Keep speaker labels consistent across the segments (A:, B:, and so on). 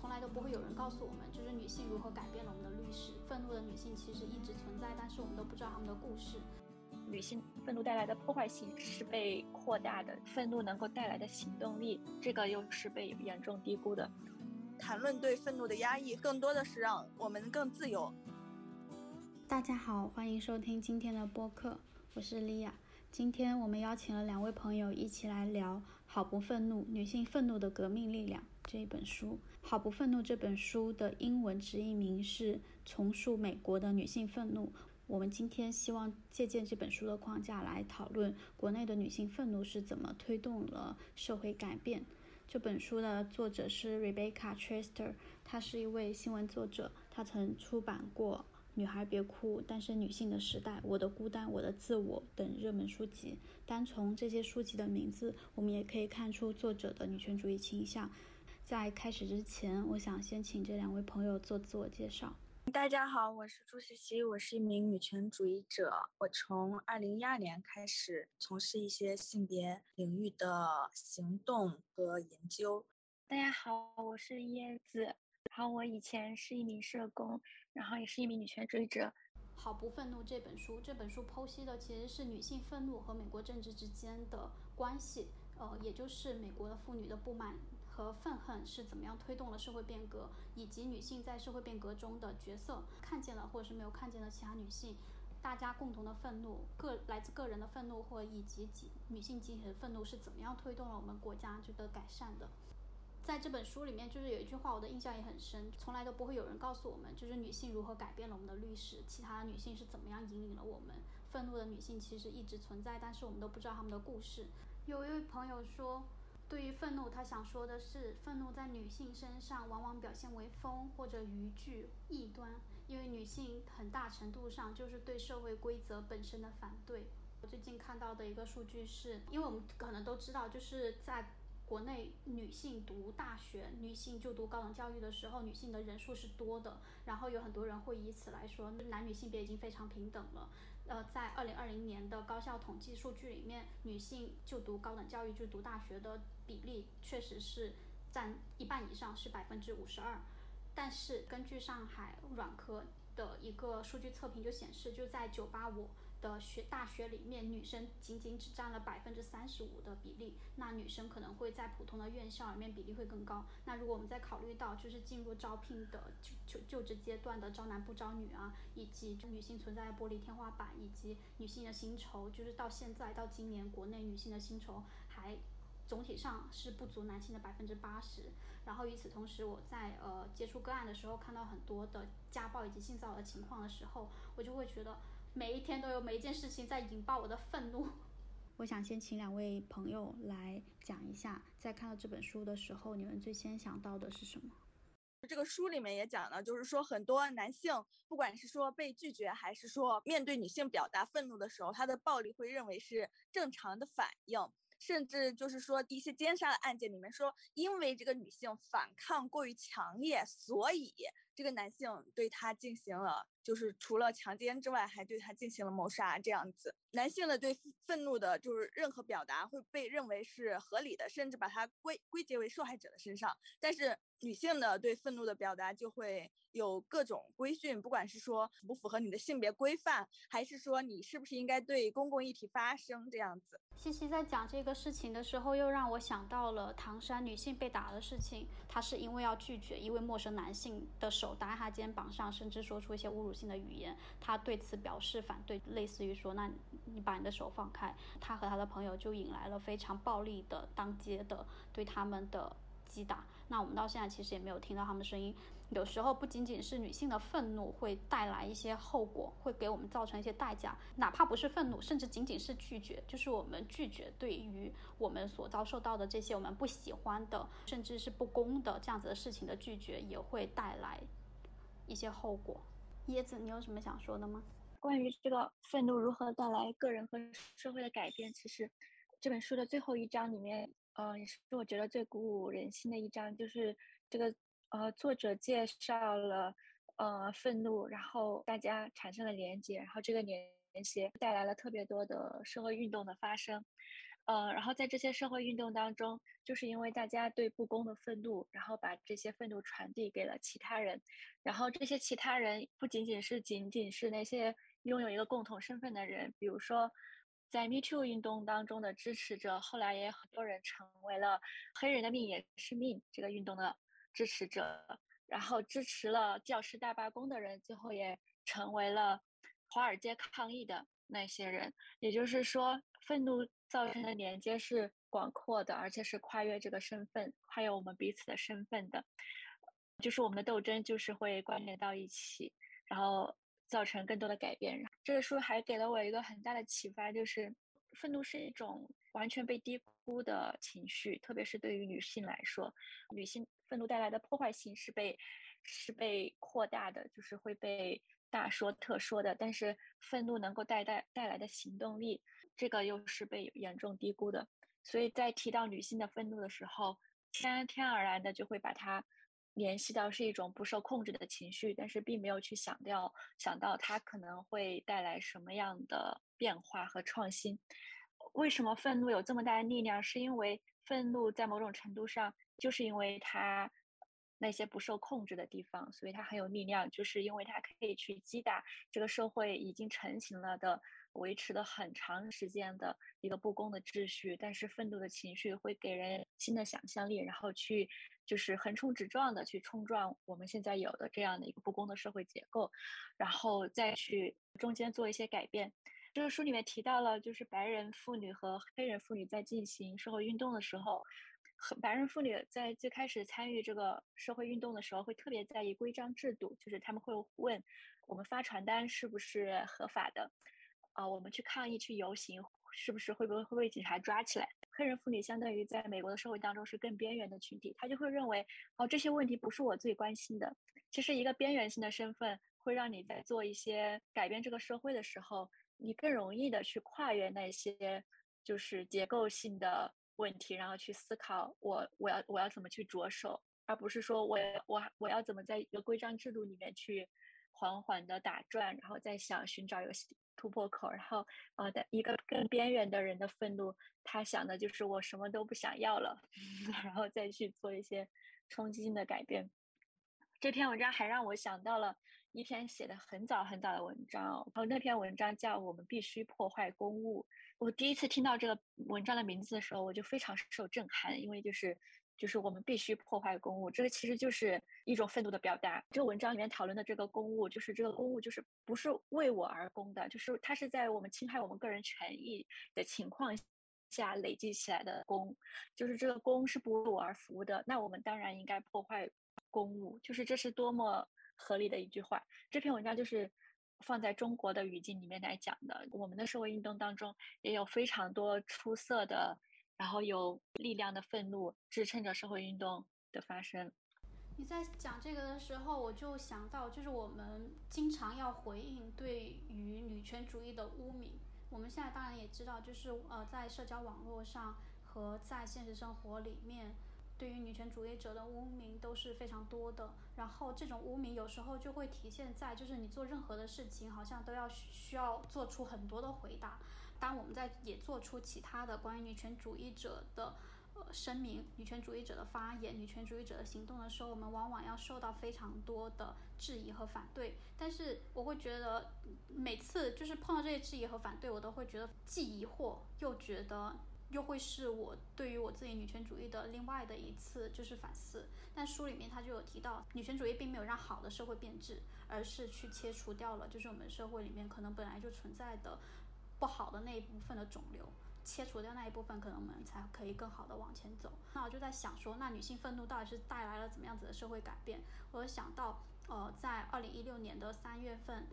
A: 从来都不会有人告诉我们，就是女性如何改变了我们的历史。愤怒的女性其实一直存在，但是我们都不知道她们的故事。
B: 女性愤怒带来的破坏性是被扩大的，愤怒能够带来的行动力，这个又是被严重低估的。
C: 谈论对愤怒的压抑，更多的是让我们更自由。
A: 大家好，欢迎收听今天的播客，我是莉亚。今天我们邀请了两位朋友一起来聊《好不愤怒：女性愤怒的革命力量》这一本书。《好不愤怒》这本书的英文直译名是《重塑美国的女性愤怒》。我们今天希望借鉴这本书的框架来讨论国内的女性愤怒是怎么推动了社会改变。这本书的作者是 Rebecca Traster，她是一位新闻作者，她曾出版过。女孩别哭，单身女性的时代，我的孤单，我的自我等热门书籍。单从这些书籍的名字，我们也可以看出作者的女权主义倾向。在开始之前，我想先请这两位朋友做自我介绍。
C: 大家好，我是朱茜茜，我是一名女权主义者。我从二零一二年开始从事一些性别领域的行动和研究。
B: 大家好，我是椰子。然后我以前是一名社工，然后也是一名女权主义者。
A: 好不愤怒这本书，这本书剖析的其实是女性愤怒和美国政治之间的关系，呃，也就是美国的妇女的不满和愤恨是怎么样推动了社会变革，以及女性在社会变革中的角色，看见了或者是没有看见的其他女性，大家共同的愤怒，个来自个人的愤怒或以及集女性集体的愤怒是怎么样推动了我们国家这个改善的。在这本书里面，就是有一句话，我的印象也很深。从来都不会有人告诉我们，就是女性如何改变了我们的历史，其他女性是怎么样引领了我们。愤怒的女性其实一直存在，但是我们都不知道她们的故事。有一位朋友说，对于愤怒，他想说的是，愤怒在女性身上往往表现为疯或者逾矩、异端，因为女性很大程度上就是对社会规则本身的反对。我最近看到的一个数据是，因为我们可能都知道，就是在。国内女性读大学、女性就读高等教育的时候，女性的人数是多的。然后有很多人会以此来说，男女性别已经非常平等了。呃，在二零二零年的高校统计数据里面，女性就读高等教育、就读大学的比例确实是占一半以上，是百分之五十二。但是根据上海软科的一个数据测评就显示，就在九八五。的学大学里面，女生仅仅只占了百分之三十五的比例。那女生可能会在普通的院校里面比例会更高。那如果我们再考虑到就是进入招聘的就就就职阶段的招男不招女啊，以及女性存在的玻璃天花板，以及女性的薪酬，就是到现在到今年国内女性的薪酬还总体上是不足男性的百分之八十。然后与此同时，我在呃接触个案的时候，看到很多的家暴以及性骚扰的情况的时候，我就会觉得。每一天都有每一件事情在引爆我的愤怒。我想先请两位朋友来讲一下，在看到这本书的时候，你们最先想到的是什么？
C: 这个书里面也讲了，就是说很多男性，不管是说被拒绝，还是说面对女性表达愤怒的时候，他的暴力会认为是正常的反应，甚至就是说一些奸杀的案件里面说，因为这个女性反抗过于强烈，所以这个男性对她进行了。就是除了强奸之外，还对她进行了谋杀，这样子。男性的对愤怒的，就是任何表达会被认为是合理的，甚至把它归归结为受害者的身上。但是女性的对愤怒的表达就会有各种规训，不管是说不符合你的性别规范，还是说你是不是应该对公共议题发声，这样子。
A: 西西在讲这个事情的时候，又让我想到了唐山女性被打的事情。她是因为要拒绝一位陌生男性的手搭在她肩膀上，甚至说出一些侮辱。性的语言，她对此表示反对，类似于说：“那你把你的手放开。”她和他的朋友就引来了非常暴力的当街的对他们的击打。那我们到现在其实也没有听到他们声音。有时候不仅仅是女性的愤怒会带来一些后果，会给我们造成一些代价，哪怕不是愤怒，甚至仅仅是拒绝，就是我们拒绝对于我们所遭受到的这些我们不喜欢的，甚至是不公的这样子的事情的拒绝，也会带来一些后果。椰子，你有什么想说的吗？
B: 关于这个愤怒如何带来个人和社会的改变，其实这本书的最后一章里面，呃，也是我觉得最鼓舞人心的一章，就是这个呃，作者介绍了呃愤怒，然后大家产生了连接，然后这个连接带来了特别多的社会运动的发生。呃，然后在这些社会运动当中，就是因为大家对不公的愤怒，然后把这些愤怒传递给了其他人，然后这些其他人不仅仅是仅仅是那些拥有一个共同身份的人，比如说在 Me Too 运动当中的支持者，后来也很多人成为了黑人的命也是命这个运动的支持者，然后支持了教师大罢工的人，最后也成为了华尔街抗议的那些人，也就是说，愤怒。造成的连接是广阔的，而且是跨越这个身份，跨越我们彼此的身份的，就是我们的斗争就是会关联到一起，然后造成更多的改变。这个书还给了我一个很大的启发，就是愤怒是一种完全被低估的情绪，特别是对于女性来说，女性愤怒带来的破坏性是被是被扩大的，就是会被大说特说的。但是愤怒能够带带带来的行动力。这个又是被严重低估的，所以在提到女性的愤怒的时候，天天而然的就会把它联系到是一种不受控制的情绪，但是并没有去想掉想到它可能会带来什么样的变化和创新。为什么愤怒有这么大的力量？是因为愤怒在某种程度上，就是因为它那些不受控制的地方，所以它很有力量，就是因为它可以去击打这个社会已经成型了的。维持了很长时间的一个不公的秩序，但是愤怒的情绪会给人新的想象力，然后去就是横冲直撞的去冲撞我们现在有的这样的一个不公的社会结构，然后再去中间做一些改变。这个书里面提到了，就是白人妇女和黑人妇女在进行社会运动的时候，和白人妇女在最开始参与这个社会运动的时候，会特别在意规章制度，就是他们会问我们发传单是不是合法的。啊，我们去抗议、去游行，是不是会不会会被警察抓起来？黑人妇女相当于在美国的社会当中是更边缘的群体，她就会认为，哦，这些问题不是我最关心的。其实，一个边缘性的身份会让你在做一些改变这个社会的时候，你更容易的去跨越那些就是结构性的问题，然后去思考我我要我要怎么去着手，而不是说我我我要怎么在一个规章制度里面去缓缓的打转，然后再想寻找游戏。突破口，然后啊的一个更边缘的人的愤怒，他想的就是我什么都不想要了，然后再去做一些冲击性的改变。这篇文章还让我想到了一篇写的很早很早的文章，然后那篇文章叫《我们必须破坏公物》。我第一次听到这个文章的名字的时候，我就非常受震撼，因为就是。就是我们必须破坏公物，这个其实就是一种愤怒的表达。这个文章里面讨论的这个公物，就是这个公物就是不是为我而公的，就是它是在我们侵害我们个人权益的情况下累积起来的公，就是这个公是不为我而服务的。那我们当然应该破坏公物，就是这是多么合理的一句话。这篇文章就是放在中国的语境里面来讲的。我们的社会运动当中也有非常多出色的。然后有力量的愤怒支撑着社会运动的发生。
A: 你在讲这个的时候，我就想到，就是我们经常要回应对于女权主义的污名。我们现在当然也知道，就是呃，在社交网络上和在现实生活里面，对于女权主义者的污名都是非常多的。然后这种污名有时候就会体现在，就是你做任何的事情，好像都要需要做出很多的回答。当我们在也做出其他的关于女权主义者的呃声明、女权主义者的发言、女权主义者的行动的时候，我们往往要受到非常多的质疑和反对。但是我会觉得，每次就是碰到这些质疑和反对，我都会觉得既疑惑又觉得，又会是我对于我自己女权主义的另外的一次就是反思。但书里面他就有提到，女权主义并没有让好的社会变质，而是去切除掉了就是我们社会里面可能本来就存在的。不好的那一部分的肿瘤，切除掉那一部分，可能我们才可以更好的往前走。那我就在想说，那女性愤怒到底是带来了怎么样子的社会改变？我想到，呃，在二零一六年的三月份，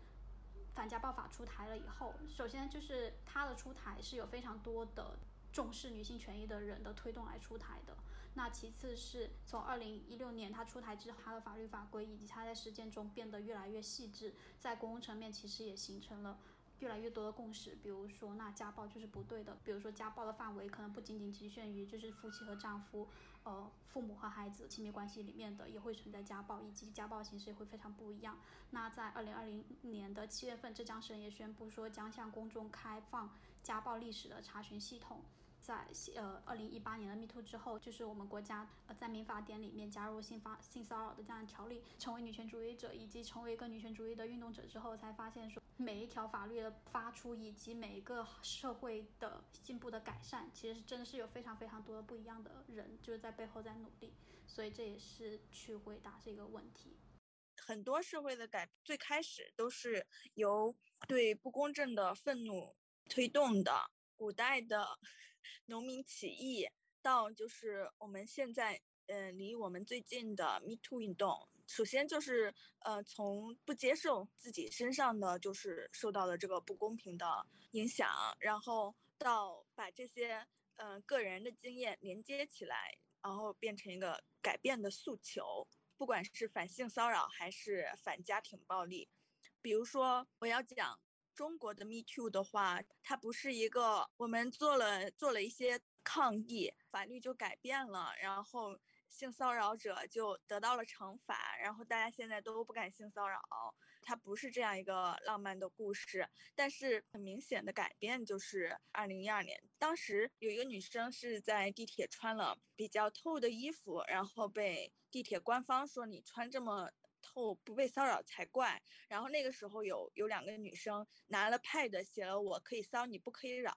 A: 反家暴法出台了以后，首先就是它的出台是有非常多的重视女性权益的人的推动来出台的。那其次是从二零一六年它出台之后，它的法律法规以及它在实践中变得越来越细致，在公共层面其实也形成了。越来越多的共识，比如说，那家暴就是不对的。比如说，家暴的范围可能不仅仅局限于就是夫妻和丈夫，呃，父母和孩子亲密关系里面的，也会存在家暴，以及家暴形式也会非常不一样。那在二零二零年的七月份，浙江省也宣布说将向公众开放家暴历史的查询系统。在呃二零一八年的 Me Too 之后，就是我们国家呃在民法典里面加入性发性骚扰的这样的条例，成为女权主义者以及成为一个女权主义的运动者之后，才发现说每一条法律的发出以及每一个社会的进步的改善，其实真的是有非常非常多的不一样的人就是在背后在努力，所以这也是去回答这个问题。
C: 很多社会的改最开始都是由对不公正的愤怒推动的。古代的农民起义，到就是我们现在，呃，离我们最近的 Me Too 运动，首先就是呃，从不接受自己身上的就是受到的这个不公平的影响，然后到把这些嗯个人的经验连接起来，然后变成一个改变的诉求。不管是反性骚扰还是反家庭暴力，比如说我要讲中国的 Me Too 的话，它不是一个我们做了做了一些抗议，法律就改变了，然后性骚扰者就得到了惩罚，然后大家现在都不敢性骚扰，它不是这样一个浪漫的故事。但是很明显的改变就是二零一二年，当时有一个女生是在地铁穿了比较透的衣服，然后被。地铁官方说你穿这么不被骚扰才怪。然后那个时候有有两个女生拿了 pad 写了我可以骚你不可以扰。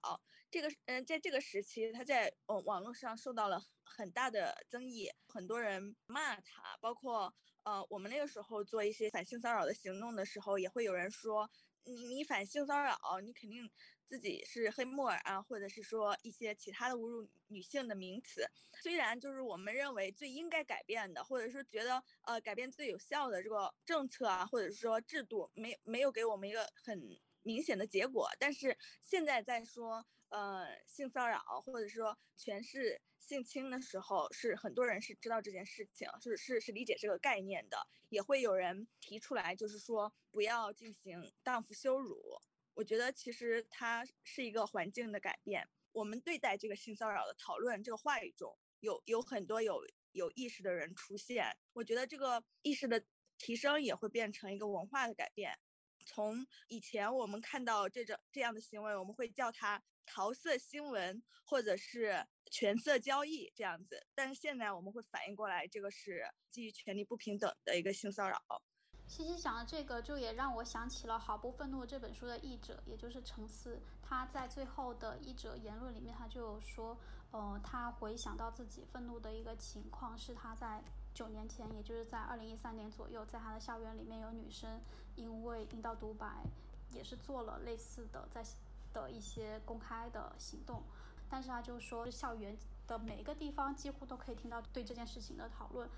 C: 这个嗯，在这个时期，他在网网络上受到了很大的争议，很多人骂他，包括呃我们那个时候做一些反性骚扰的行动的时候，也会有人说你你反性骚扰，你肯定。自己是黑木耳啊，或者是说一些其他的侮辱女性的名词，虽然就是我们认为最应该改变的，或者说觉得呃改变最有效的这个政策啊，或者是说制度没没有给我们一个很明显的结果，但是现在在说呃性骚扰或者说全是性侵的时候，是很多人是知道这件事情，是是是理解这个概念的，也会有人提出来，就是说不要进行荡妇羞辱。我觉得其实它是一个环境的改变。我们对待这个性骚扰的讨论，这个话语中有有很多有有意识的人出现。我觉得这个意识的提升也会变成一个文化的改变。从以前我们看到这种这样的行为，我们会叫它桃色新闻或者是权色交易这样子。但是现在我们会反应过来，这个是基于权力不平等的一个性骚扰。
A: 西西讲的这个，就也让我想起了《好不愤怒》这本书的译者，也就是陈思。他在最后的译者言论里面，他就说，呃，他回想到自己愤怒的一个情况，是他在九年前，也就是在二零一三年左右，在他的校园里面有女生因为阴道独白，也是做了类似的在的一些公开的行动，但是他就说，校园的每一个地方几乎都可以听到对这件事情的讨论。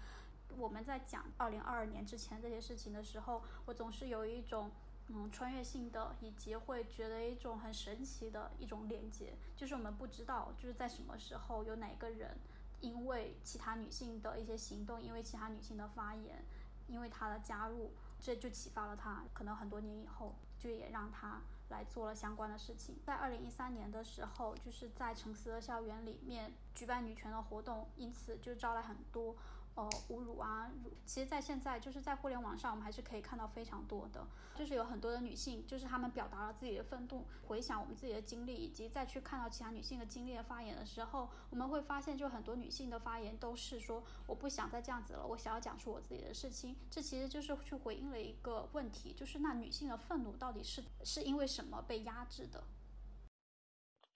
A: 我们在讲二零二二年之前这些事情的时候，我总是有一种嗯穿越性的，以及会觉得一种很神奇的一种连接，就是我们不知道就是在什么时候有哪个人因为其他女性的一些行动，因为其他女性的发言，因为她的加入，这就启发了她，可能很多年以后就也让她来做了相关的事情。在二零一三年的时候，就是在城市的校园里面举办女权的活动，因此就招来很多。呃，侮辱啊，其实，在现在就是在互联网上，我们还是可以看到非常多的，就是有很多的女性，就是她们表达了自己的愤怒，回想我们自己的经历，以及再去看到其他女性的经历的发言的时候，我们会发现，就很多女性的发言都是说，我不想再这样子了，我想要讲述我自己的事情。这其实就是去回应了一个问题，就是那女性的愤怒到底是是因为什么被压制的？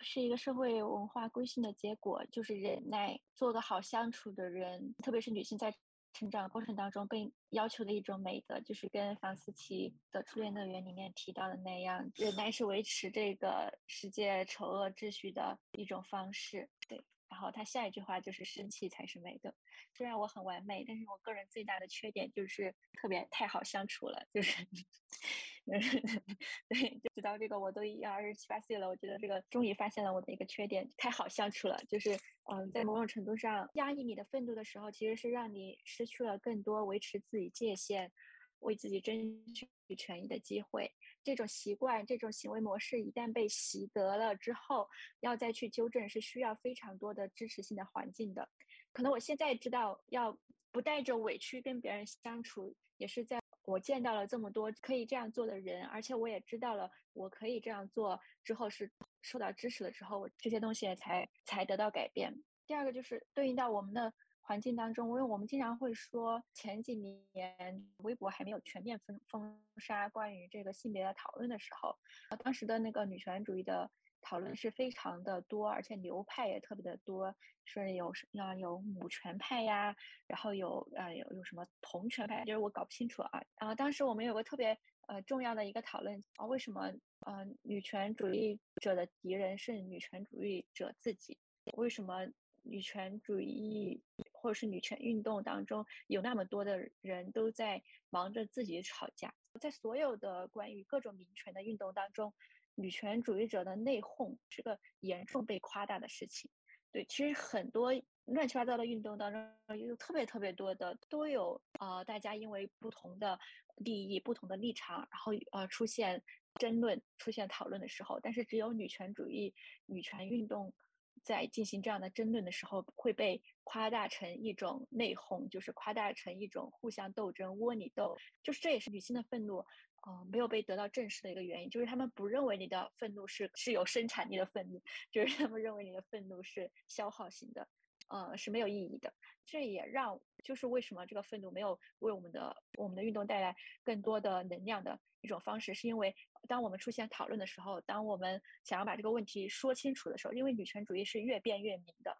B: 是一个社会文化规训的结果，就是忍耐，做个好相处的人。特别是女性在成长过程当中被要求的一种美德，就是跟房思琪的《初恋乐园》里面提到的那样，忍耐是维持这个世界丑恶秩序的一种方式。对。然后他下一句话就是生气才是美的。虽然我很完美，但是我个人最大的缺点就是特别太好相处了。就是，对，就知道这个我都已经二十七八岁了，我觉得这个终于发现了我的一个缺点，太好相处了。就是，嗯，在某种程度上压抑你的愤怒的时候，其实是让你失去了更多维持自己界限、为自己争取权益的机会。这种习惯、这种行为模式一旦被习得了之后，要再去纠正是需要非常多的支持性的环境的。可能我现在知道要不带着委屈跟别人相处，也是在我见到了这么多可以这样做的人，而且我也知道了我可以这样做之后是受到支持了之后，这些东西才才得到改变。第二个就是对应到我们的环境当中，因为我们经常会说前几年微博还没有全面封封杀关于这个性别的讨论的时候，当时的那个女权主义的。讨论是非常的多，而且流派也特别的多，是有要有母权派呀，然后有呃有有什么同权派，就是我搞不清楚啊。然后当时我们有个特别呃重要的一个讨论啊，为什么呃女权主义者的敌人是女权主义者自己？为什么女权主义或者是女权运动当中有那么多的人都在忙着自己吵架？在所有的关于各种民权的运动当中。女权主义者的内讧是个严重被夸大的事情。对，其实很多乱七八糟的运动当中，有特别特别多的都有呃，大家因为不同的利益、不同的立场，然后呃出现争论、出现讨论的时候，但是只有女权主义、女权运动在进行这样的争论的时候，会被夸大成一种内讧，就是夸大成一种互相斗争、窝里斗，就是这也是女性的愤怒。呃，没有被得到正视的一个原因，就是他们不认为你的愤怒是是有生产力的愤怒，就是他们认为你的愤怒是消耗型的，呃，是没有意义的。这也让就是为什么这个愤怒没有为我们的我们的运动带来更多的能量的一种方式，是因为当我们出现讨论的时候，当我们想要把这个问题说清楚的时候，因为女权主义是越辩越明的。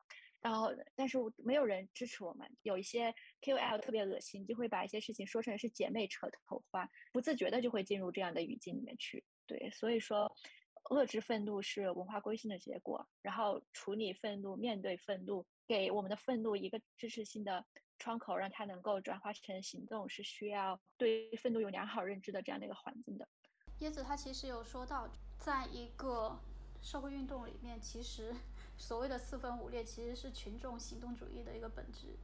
B: 然后，但是没有人支持我们。有一些 KOL 特别恶心，就会把一些事情说成是姐妹扯头发，不自觉的就会进入这样的语境里面去。对，所以说，遏制愤怒是文化归心的结果。然后处理愤怒，面对愤怒，给我们的愤怒一个支持性的窗口，让它能够转化成行动，是需要对愤怒有良好认知的这样的一个环境的。
A: 椰子他其实有说到，在一个社会运动里面，其实。所谓的四分五裂，其实是群众行动主义的一个本质，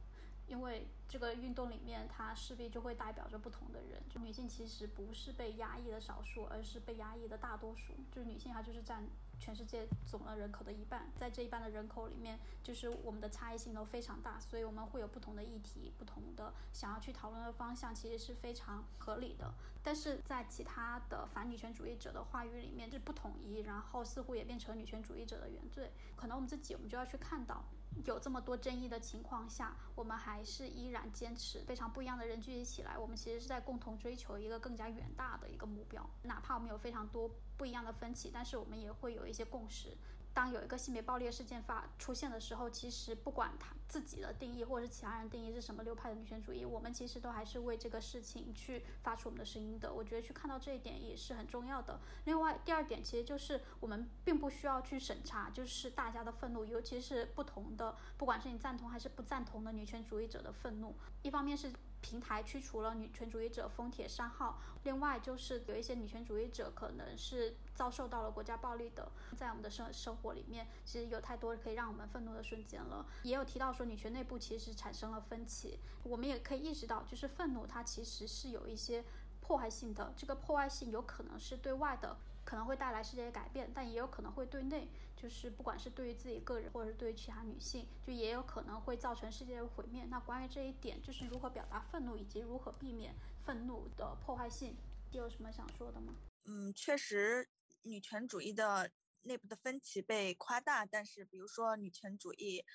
A: 因为这个运动里面，它势必就会代表着不同的人。就女性其实不是被压抑的少数，而是被压抑的大多数。就是女性，她就是占。全世界总的人口的一半，在这一半的人口里面，就是我们的差异性都非常大，所以我们会有不同的议题、不同的想要去讨论的方向，其实是非常合理的。但是在其他的反女权主义者的话语里面，是不统一，然后似乎也变成女权主义者的原罪。可能我们自己，我们就要去看到。有这么多争议的情况下，我们还是依然坚持非常不一样的人聚集起来。我们其实是在共同追求一个更加远大的一个目标，哪怕我们有非常多不一样的分歧，但是我们也会有一些共识。当有一个性别暴力事件发出现的时候，其实不管他自己的定义或者是其他人定义是什么流派的女权主义，我们其实都还是为这个事情去发出我们的声音的。我觉得去看到这一点也是很重要的。另外，第二点其实就是我们并不需要去审查，就是大家的愤怒，尤其是不同的，不管是你赞同还是不赞同的女权主义者的愤怒。一方面是。平台驱除了女权主义者封帖删号，另外就是有一些女权主义者可能是遭受到了国家暴力的，在我们的生生活里面，其实有太多可以让我们愤怒的瞬间了。也有提到说女权内部其实产生了分歧，我们也可以意识到，就是愤怒它其实是有一些破坏性的，这个破坏性有可能是对外的。可能会带来世界的改变，但也有可能会对内，就是不管是对于自己个人，或者是对于其他女性，就也有可能会造成世界的毁灭。那关于这一点，就是如何表达愤怒，以及如何避免愤怒的破坏性，你有什么想说的吗？
C: 嗯，确实，女权主义的内部的分歧被夸大，但是比如说女权主义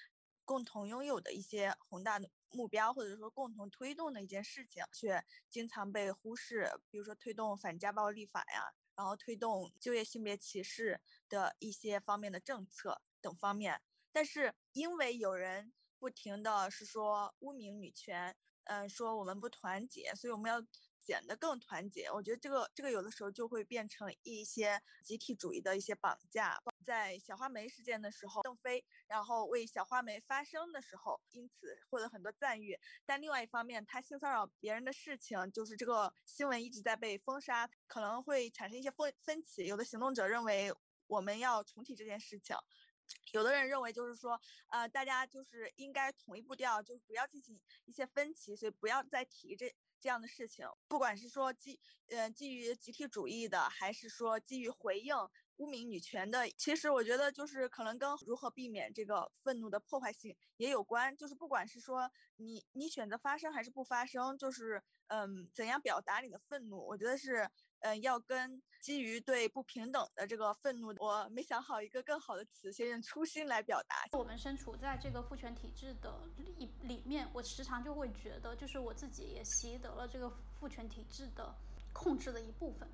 C: 共同拥有的一些宏大的目标，或者说共同推动的一件事情，却经常被忽视，比如说推动反家暴立法呀。然后推动就业性别歧视的一些方面的政策等方面，但是因为有人不停的是说污名女权，嗯，说我们不团结，所以我们要。显得更团结，我觉得这个这个有的时候就会变成一些集体主义的一些绑架。在小花梅事件的时候，邓飞然后为小花梅发声的时候，因此获得很多赞誉。但另外一方面，他性骚扰别人的事情，就是这个新闻一直在被封杀，可能会产生一些分分歧。有的行动者认为我们要重提这件事情，有的人认为就是说，呃，大家就是应该统一步调，就是不要进行一些分歧，所以不要再提这。这样的事情，不管是说基呃基于集体主义的，还是说基于回应污名女权的，其实我觉得就是可能跟如何避免这个愤怒的破坏性也有关。就是不管是说你你选择发声还是不发声，就是嗯怎样表达你的愤怒，我觉得是嗯要跟基于对不平等的这个愤怒，我没想好一个更好的词，先用初心来表达。
A: 我们身处在这个父权体制的里里面，我时常就会觉得，就是我自己也习得了这个父权体制的控制的一部分。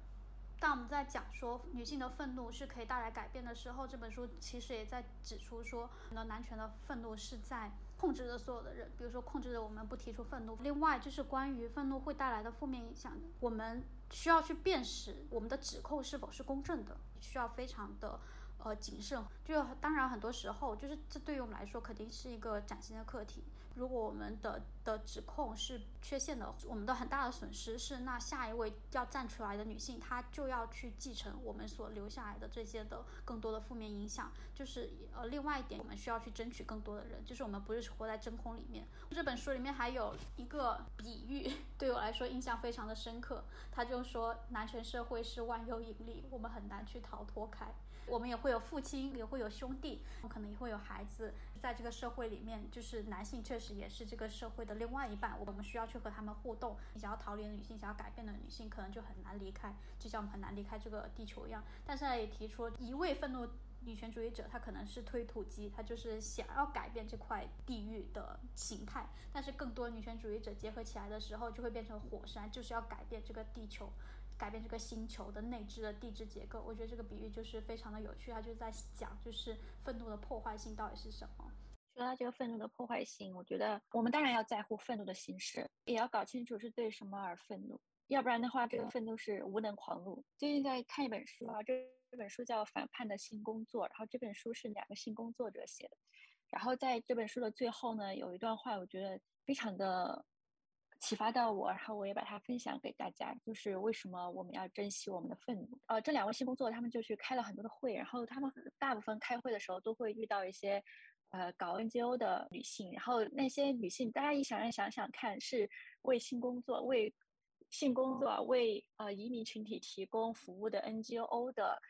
A: 当我们在讲说女性的愤怒是可以带来改变的时候，这本书其实也在指出说，那男权的愤怒是在控制着所有的人，比如说控制着我们不提出愤怒。另外就是关于愤怒会带来的负面影响，我们需要去辨识我们的指控是否是公正的，需要非常的呃谨慎。就当然很多时候，就是这对于我们来说肯定是一个崭新的课题。如果我们的的指控是缺陷的，我们的很大的损失是，那下一位要站出来的女性，她就要去继承我们所留下来的这些的更多的负面影响。就是呃，另外一点，我们需要去争取更多的人，就是我们不是活在真空里面。这本书里面还有一个比喻，对我来说印象非常的深刻。他就说，男权社会是万有引力，我们很难去逃脱开。我们也会有父亲，也会有兄弟，可能也会有孩子。在这个社会里面，就是男性确实也是这个社会的另外一半，我们需要去和他们互动。你想要逃离的女性，想要改变的女性，可能就很难离开，就像我们很难离开这个地球一样。但是也提出一位愤怒女权主义者，他可能是推土机，他就是想要改变这块地域的形态。但是更多女权主义者结合起来的时候，就会变成火山，就是要改变这个地球。改变这个星球的内置的地质结构，我觉得这个比喻就是非常的有趣。他就在讲，就是愤怒的破坏性到底是什么。
B: 说到这个愤怒的破坏性，我觉得我们当然要在乎愤怒的形式，也要搞清楚是对什么而愤怒，要不然的话，这个愤怒是无能狂怒。最近在看一本书啊，这这本书叫《反叛的新工作》，然后这本书是两个新工作者写的。然后在这本书的最后呢，有一段话，我觉得非常的。启发到我，然后我也把它分享给大家。就是为什么我们要珍惜我们的愤怒？呃，这两位新工作，他们就去开了很多的会，然后他们大部分开会的时候都会遇到一些，呃，搞 NGO 的女性。然后那些女性，大家一想想想看，是为性工作、为性工作、为呃移民群体提供服务的 NGO 的。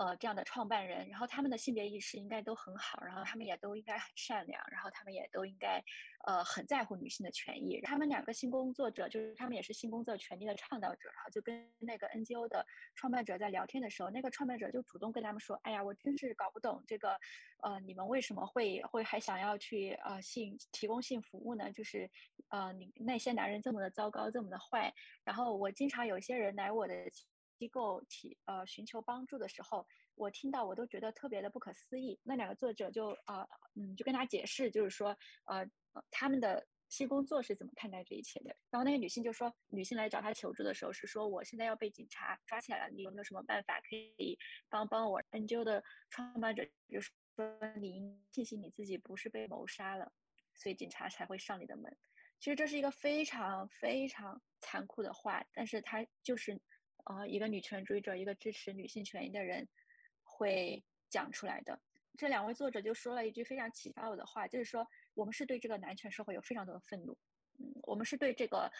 B: 呃，这样的创办人，然后他们的性别意识应该都很好，然后他们也都应该很善良，然后他们也都应该，呃，很在乎女性的权益。他们两个性工作者，就是他们也是性工作权利的倡导者，然后就跟那个 NGO 的创办者在聊天的时候，那个创办者就主动跟他们说：“哎呀，我真是搞不懂这个，呃，你们为什么会会还想要去呃性提供性服务呢？就是，呃，你那些男人这么的糟糕，这么的坏，然后我经常有些人来我的。”机构提呃寻求帮助的时候，我听到我都觉得特别的不可思议。那两个作者就啊嗯就跟他解释，就是说呃他们的新工作是怎么看待这一切的。然后那个女性就说，女性来找他求助的时候是说，我现在要被警察抓起来了，你有没有什么办法可以帮帮我？NGO 的创办者就是说，你庆幸你自己不是被谋杀了，所以警察才会上你的门。其实这是一个非常非常残酷的话，但是他就是。呃，一个女权主义者，一个支持女性权益的人，会讲出来的。这两位作者就说了一句非常启发我的话，就是说，我们是对这个男权社会有非常多的愤怒，嗯，我们是对这个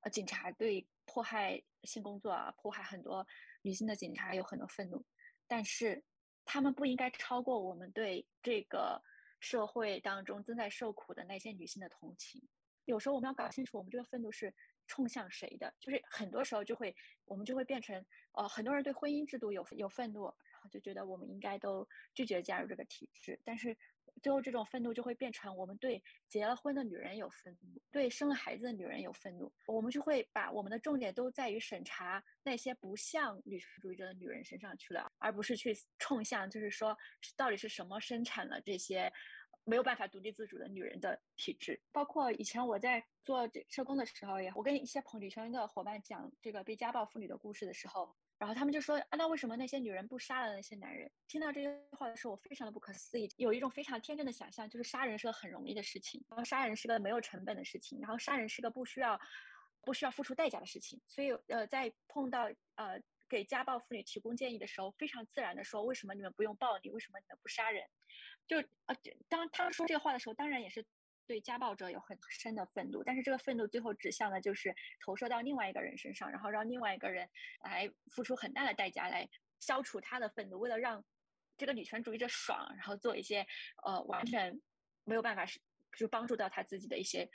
B: 呃警察对迫害性工作啊，迫害很多女性的警察有很多愤怒，但是他们不应该超过我们对这个社会当中正在受苦的那些女性的同情。有时候我们要搞清楚，我们这个愤怒是。冲向谁的？就是很多时候就会，我们就会变成，呃，很多人对婚姻制度有有愤怒，然后就觉得我们应该都拒绝加入这个体制。但是最后这种愤怒就会变成，我们对结了婚的女人有愤怒，对生了孩子的女人有愤怒。我们就会把我们的重点都在于审查那些不像女权主义者的女人身上去了，而不是去冲向，就是说到底是什么生产了这些。没有办法独立自主的女人的体质，包括以前我在做这社工的时候，也我跟一些朋女生的伙伴讲这个被家暴妇女的故事的时候，然后他们就说啊，那为什么那些女人不杀了那些男人？听到这些话的时候，我非常的不可思议，有一种非常天真的想象，就是杀人是个很容易的事情，然后杀人是个没有成本的事情，然后杀人是个不需要不需要付出代价的事情，所以呃，在碰到呃给家暴妇女提供建议的时候，非常自然的说，为什么你们不用暴力？为什么你们不杀人？就呃，当他说这个话的时候，当然也是对家暴者有很深的愤怒，但是这个愤怒最后指向的就是投射到另外一个人身上，然后让另外一个人来付出很大的代价来消除他的愤怒，为了让这个女权主义者爽，然后做一些呃完全没有办法是就帮助到他自己的一些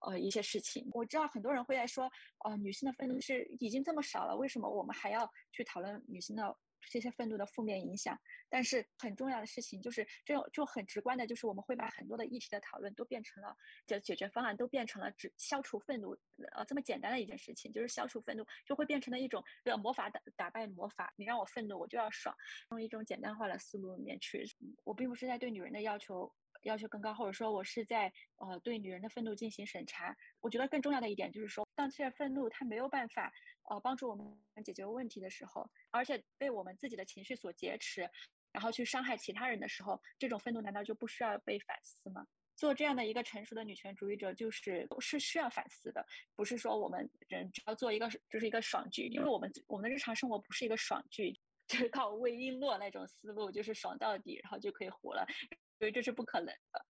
B: 呃一些事情。我知道很多人会在说，呃，女性的愤怒是已经这么少了，为什么我们还要去讨论女性的？这些愤怒的负面影响，但是很重要的事情就是，这种就很直观的，就是我们会把很多的议题的讨论都变成了，解解决方案都变成了只消除愤怒，呃，这么简单的一件事情，就是消除愤怒就会变成了一种呃魔法打打败魔法，你让我愤怒我就要爽，用一种简单化的思路里面去，我并不是在对女人的要求要求更高，或者说我是在呃对女人的愤怒进行审查，我觉得更重要的一点就是说，当这些愤怒它没有办法。呃，帮助我们解决问题的时候，而且被我们自己的情绪所劫持，然后去伤害其他人的时候，这种愤怒难道就不需要被反思吗？做这样的一个成熟的女权主义者，就是是需要反思的，不是说我们人只要做一个就是一个爽剧，因为我们我们的日常生活不是一个爽剧，就是靠魏璎珞那种思路，就是爽到底，然后就可以活了，以这是不可能的。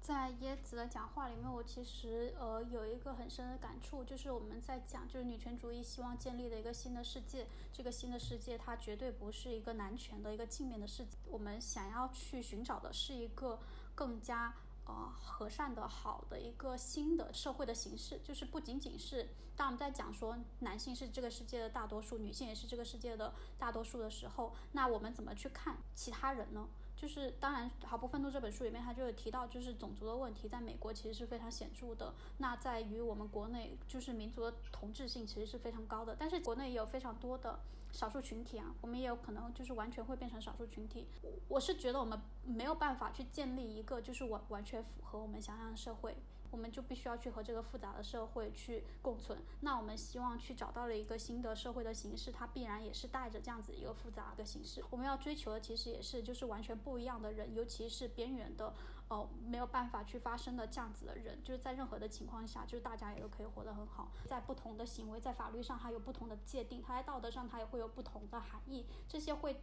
A: 在椰子的讲话里面，我其实呃有一个很深的感触，就是我们在讲，就是女权主义希望建立的一个新的世界。这个新的世界，它绝对不是一个男权的一个镜面的世界。我们想要去寻找的是一个更加呃和善的好的一个新的社会的形式。就是不仅仅是当我们在讲说男性是这个世界的大多数，女性也是这个世界的大多数的时候，那我们怎么去看其他人呢？就是当然，《毫不愤怒》这本书里面，他就有提到，就是种族的问题，在美国其实是非常显著的。那在于我们国内，就是民族的同质性其实是非常高的。但是国内也有非常多的少数群体啊，我们也有可能就是完全会变成少数群体。我是觉得我们没有办法去建立一个就是完完全符合我们想象的社会。我们就必须要去和这个复杂的社会去共存。那我们希望去找到了一个新的社会的形式，它必然也是带着这样子一个复杂的形式。我们要追求的其实也是就是完全不一样的人，尤其是边缘的，呃，没有办法去发声的这样子的人，就是在任何的情况下，就是大家也都可以活得很好。在不同的行为，在法律上它有不同的界定，它在道德上它也会有不同的含义。这些会，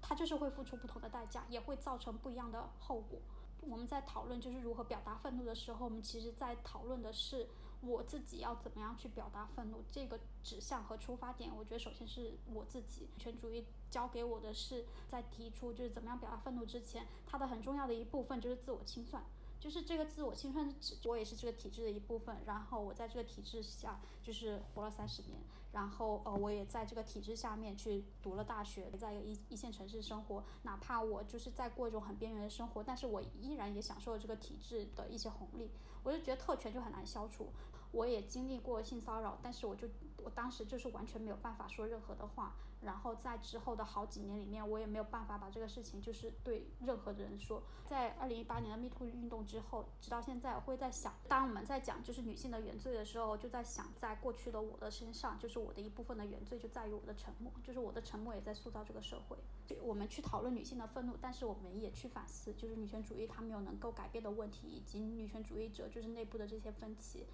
A: 它就是会付出不同的代价，也会造成不一样的后果。我们在讨论就是如何表达愤怒的时候，我们其实在讨论的是我自己要怎么样去表达愤怒这个指向和出发点。我觉得首先是我自己，全主义教给我的是在提出就是怎么样表达愤怒之前，它的很重要的一部分就是自我清算。就是这个自我清算是指我也是这个体制的一部分，然后我在这个体制下就是活了三十年，然后呃我也在这个体制下面去读了大学，在一一线城市生活，哪怕我就是在过一种很边缘的生活，但是我依然也享受了这个体制的一些红利。我就觉得特权就很难消除。我也经历过性骚扰，但是我就我当时就是完全没有办法说任何的话。然后在之后的好几年里面，我也没有办法把这个事情就是对任何的人说。在二零一八年的 Me Too 运动之后，直到现在，我会在想，当我们在讲就是女性的原罪的时候，就在想，在过去的我的身上，就是我的一部分的原罪就在于我的沉默，就是我的沉默也在塑造这个社会。我们去讨论女性的愤怒，但是我们也去反思，就是女权主义它没有能够改变的问题，以及女权主义者就是内部的这些分歧。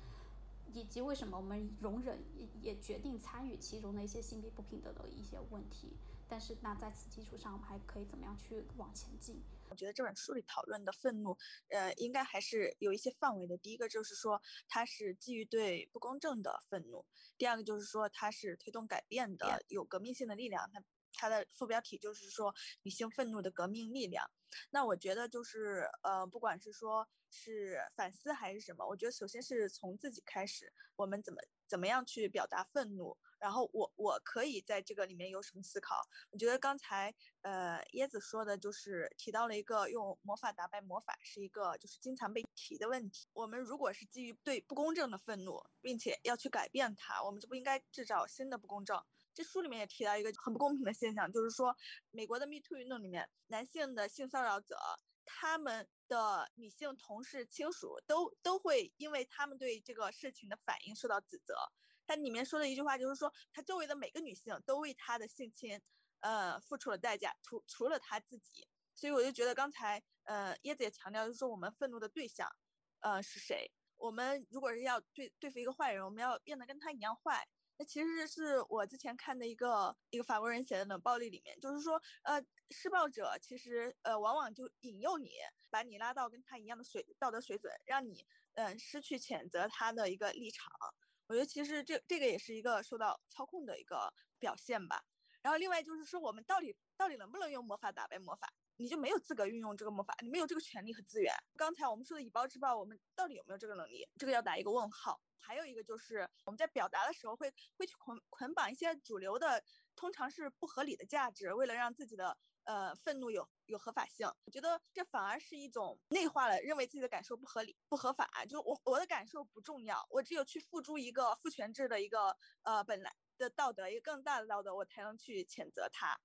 A: 以及为什么我们容忍也也决定参与其中的一些性别不平等的一些问题？但是那在此基础上，我们还可以怎么样去往前进？
C: 我觉得这本书里讨论的愤怒，呃，应该还是有一些范围的。第一个就是说，它是基于对不公正的愤怒；第二个就是说，它是推动改变的，有革命性的力量。它它的副标题就是说，女性愤怒的革命力量。那我觉得就是，呃，不管是说。是反思还是什么？我觉得首先是从自己开始，我们怎么怎么样去表达愤怒，然后我我可以在这个里面有什么思考？我觉得刚才呃椰子说的就是提到了一个用魔法打败魔法是一个就是经常被提的问题。我们如果是基于对不公正的愤怒，并且要去改变它，我们就不应该制造新的不公正。这书里面也提到一个很不公平的现象，就是说美国的 Me Too 运动里面，男性的性骚扰者。他们的女性同事、亲属都都会因为他们对这个事情的反应受到指责。他里面说的一句话就是说，他周围的每个女性都为他的性侵，呃，付出了代价，除除了他自己。所以我就觉得刚才，呃，椰子也强调，就是说我们愤怒的对象，呃，是谁？我们如果是要对对付一个坏人，我们要变得跟他一样坏。那其实是我之前看的一个一个法国人写的冷暴力里面，就是说，呃，施暴者其实呃往往就引诱你，把你拉到跟他一样的水道德水准，让你嗯失去谴责他的一个立场。我觉得其实这这个也是一个受到操控的一个表现吧。然后另外就是说，我们到底到底能不能用魔法打败魔法？你就没有资格运用这个魔法，你没有这个权利和资源。刚才我们说的以暴制暴，我们到底有没有这个能力？这个要打一个问号。还有一个就是我们在表达的时候会会去捆捆绑一些主流的，通常是不合理的价值，为了让自己的呃愤怒有有合法性。我觉得这反而是一种内化了，认为自己的感受不合理、不合法。就我我的感受不重要，我只有去付诸一个父权制的一个呃本来的道德，一个更大的道德，我才能去谴责他。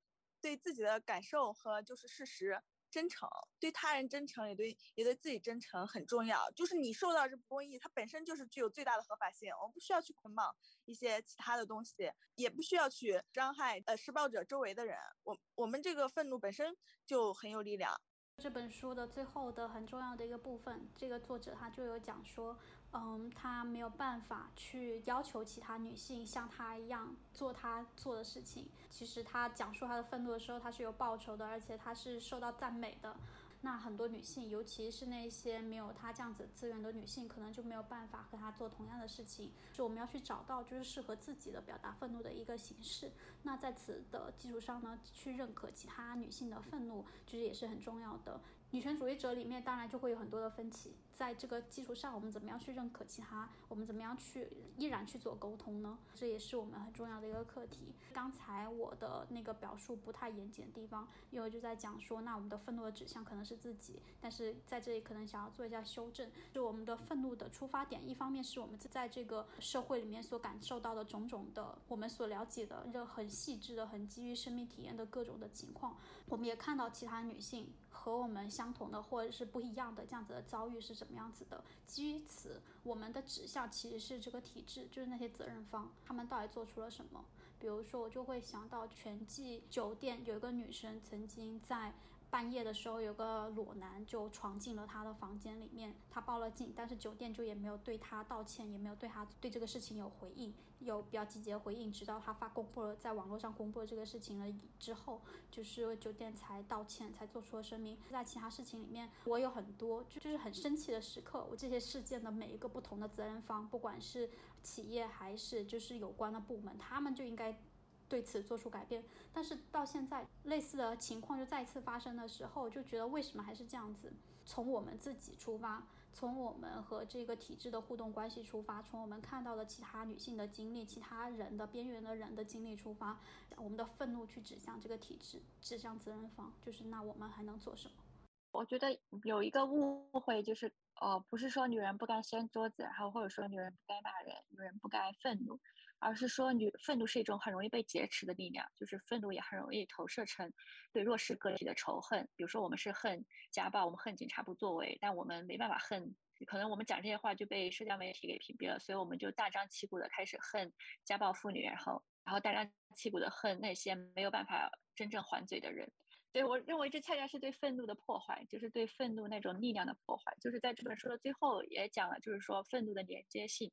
C: 对自己的感受和就是事实真诚，对他人真诚，也对也对自己真诚很重要。就是你受到这不公义，它本身就是具有最大的合法性。我们不需要去捆绑一些其他的东西，也不需要去伤害呃施暴者周围的人。我我们这个愤怒本身就很有力量。
A: 这本书的最后的很重要的一个部分，这个作者他就有讲说。嗯，他没有办法去要求其他女性像他一样做他做的事情。其实他讲述他的愤怒的时候，他是有报酬的，而且他是受到赞美的。那很多女性，尤其是那些没有他这样子资源的女性，可能就没有办法和他做同样的事情。就我们要去找到就是适合自己的表达愤怒的一个形式。那在此的基础上呢，去认可其他女性的愤怒，其实也是很重要的。女权主义者里面当然就会有很多的分歧。在这个基础上，我们怎么样去认可其他？我们怎么样去依然去做沟通呢？这也是我们很重要的一个课题。刚才我的那个表述不太严谨的地方，因为就在讲说，那我们的愤怒的指向可能是自己，但是在这里可能想要做一下修正，就我们的愤怒的出发点，一方面是我们在这个社会里面所感受到的种种的，我们所了解的这很细致的、很基于生命体验的各种的情况，我们也看到其他女性。和我们相同的或者是不一样的这样子的遭遇是怎么样子的？基于此，我们的指向其实是这个体制，就是那些责任方，他们到底做出了什么？比如说，我就会想到全季酒店有一个女生曾经在。半夜的时候，有个裸男就闯进了他的房间里面，他报了警，但是酒店就也没有对他道歉，也没有对他对这个事情有回应，有比较积极的回应，直到他发公布了在网络上公布了这个事情了之后，就是酒店才道歉，才做出了声明。在其他事情里面，我有很多就就是很生气的时刻，我这些事件的每一个不同的责任方，不管是企业还是就是有关的部门，他们就应该。对此做出改变，但是到现在类似的情况就再次发生的时候，就觉得为什么还是这样子？从我们自己出发，从我们和这个体制的互动关系出发，从我们看到的其他女性的经历、其他人的边缘的人的经历出发，我们的愤怒去指向这个体制，指向责任方，就是那我们还能做什么？
B: 我觉得有一个误会就是，呃，不是说女人不该掀桌子，然后或者说女人不该骂人，女人不该愤怒。而是说，女愤怒是一种很容易被劫持的力量，就是愤怒也很容易投射成对弱势个体的仇恨。比如说，我们是恨家暴，我们恨警察不作为，但我们没办法恨，可能我们讲这些话就被社交媒体给屏蔽了，所以我们就大张旗鼓的开始恨家暴妇女，然后，然后大张旗鼓的恨那些没有办法真正还嘴的人。所以我认为这恰恰是对愤怒的破坏，就是对愤怒那种力量的破坏。就是在这本书的最后也讲了，就是说愤怒的连接性。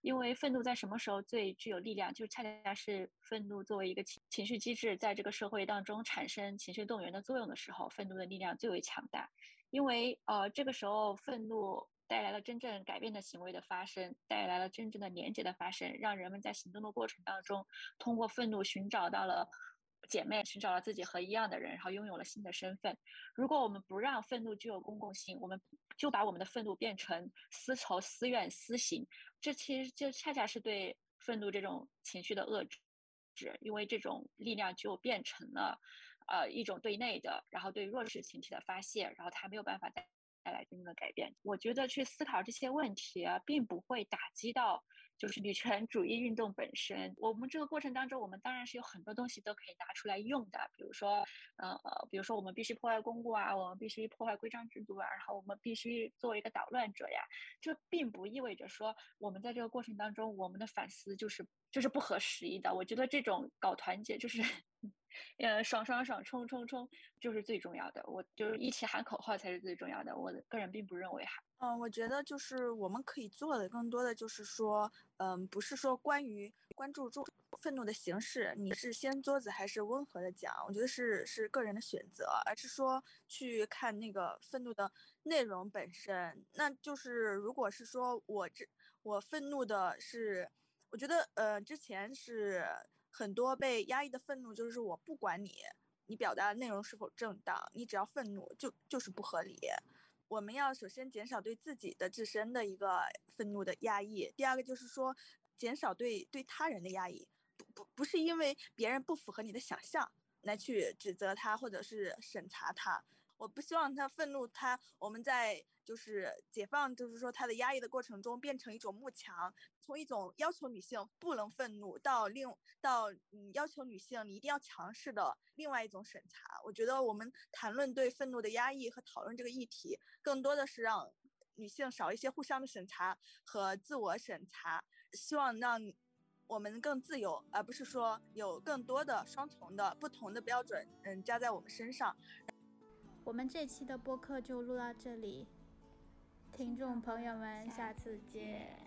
B: 因为愤怒在什么时候最具有力量？就恰恰是愤怒作为一个情情绪机制，在这个社会当中产生情绪动员的作用的时候，愤怒的力量最为强大。因为呃，这个时候愤怒带来了真正改变的行为的发生，带来了真正的连接的发生，让人们在行动的过程当中，通过愤怒寻找到了姐妹，寻找了自己和一样的人，然后拥有了新的身份。如果我们不让愤怒具有公共性，我们就把我们的愤怒变成私仇、私怨、私刑。这其实就恰恰是对愤怒这种情绪的遏制，因为这种力量就变成了，呃，一种对内的，然后对弱势群体的发泄，然后它没有办法带带来真正的改变。我觉得去思考这些问题，并不会打击到。就是女权主义运动本身，我们这个过程当中，我们当然是有很多东西都可以拿出来用的，比如说，呃，比如说我们必须破坏公物啊，我们必须破坏规章制度啊，然后我们必须作为一个捣乱者呀。这并不意味着说我们在这个过程当中，我们的反思就是就是不合时宜的。我觉得这种搞团结就是。呃，爽爽爽，冲冲冲，就是最重要的。我就是一起喊口号才是最重要的。我个人并不认为哈。
C: 嗯，我觉得就是我们可以做的更多的就是说，嗯，不是说关于关注住愤怒的形式，你是掀桌子还是温和的讲，我觉得是是个人的选择，而是说去看那个愤怒的内容本身。那就是如果是说我这我愤怒的是，我觉得呃之前是。很多被压抑的愤怒，就是我不管你，你表达的内容是否正当，你只要愤怒就就是不合理。我们要首先减少对自己的自身的一个愤怒的压抑，第二个就是说减少对对他人的压抑，不不不是因为别人不符合你的想象来去指责他或者是审查他。我不希望他愤怒，他我们在就是解放，就是说他的压抑的过程中变成一种幕墙，从一种要求女性不能愤怒到另到嗯要求女性你一定要强势的另外一种审查。我觉得我们谈论对愤怒的压抑和讨论这个议题，更多的是让女性少一些互相的审查和自我审查，希望让我们更自由，而不是说有更多的双重的不同的标准，嗯加在我们身上。
D: 我们这期的播客就录到这里，听众朋友们，下次见。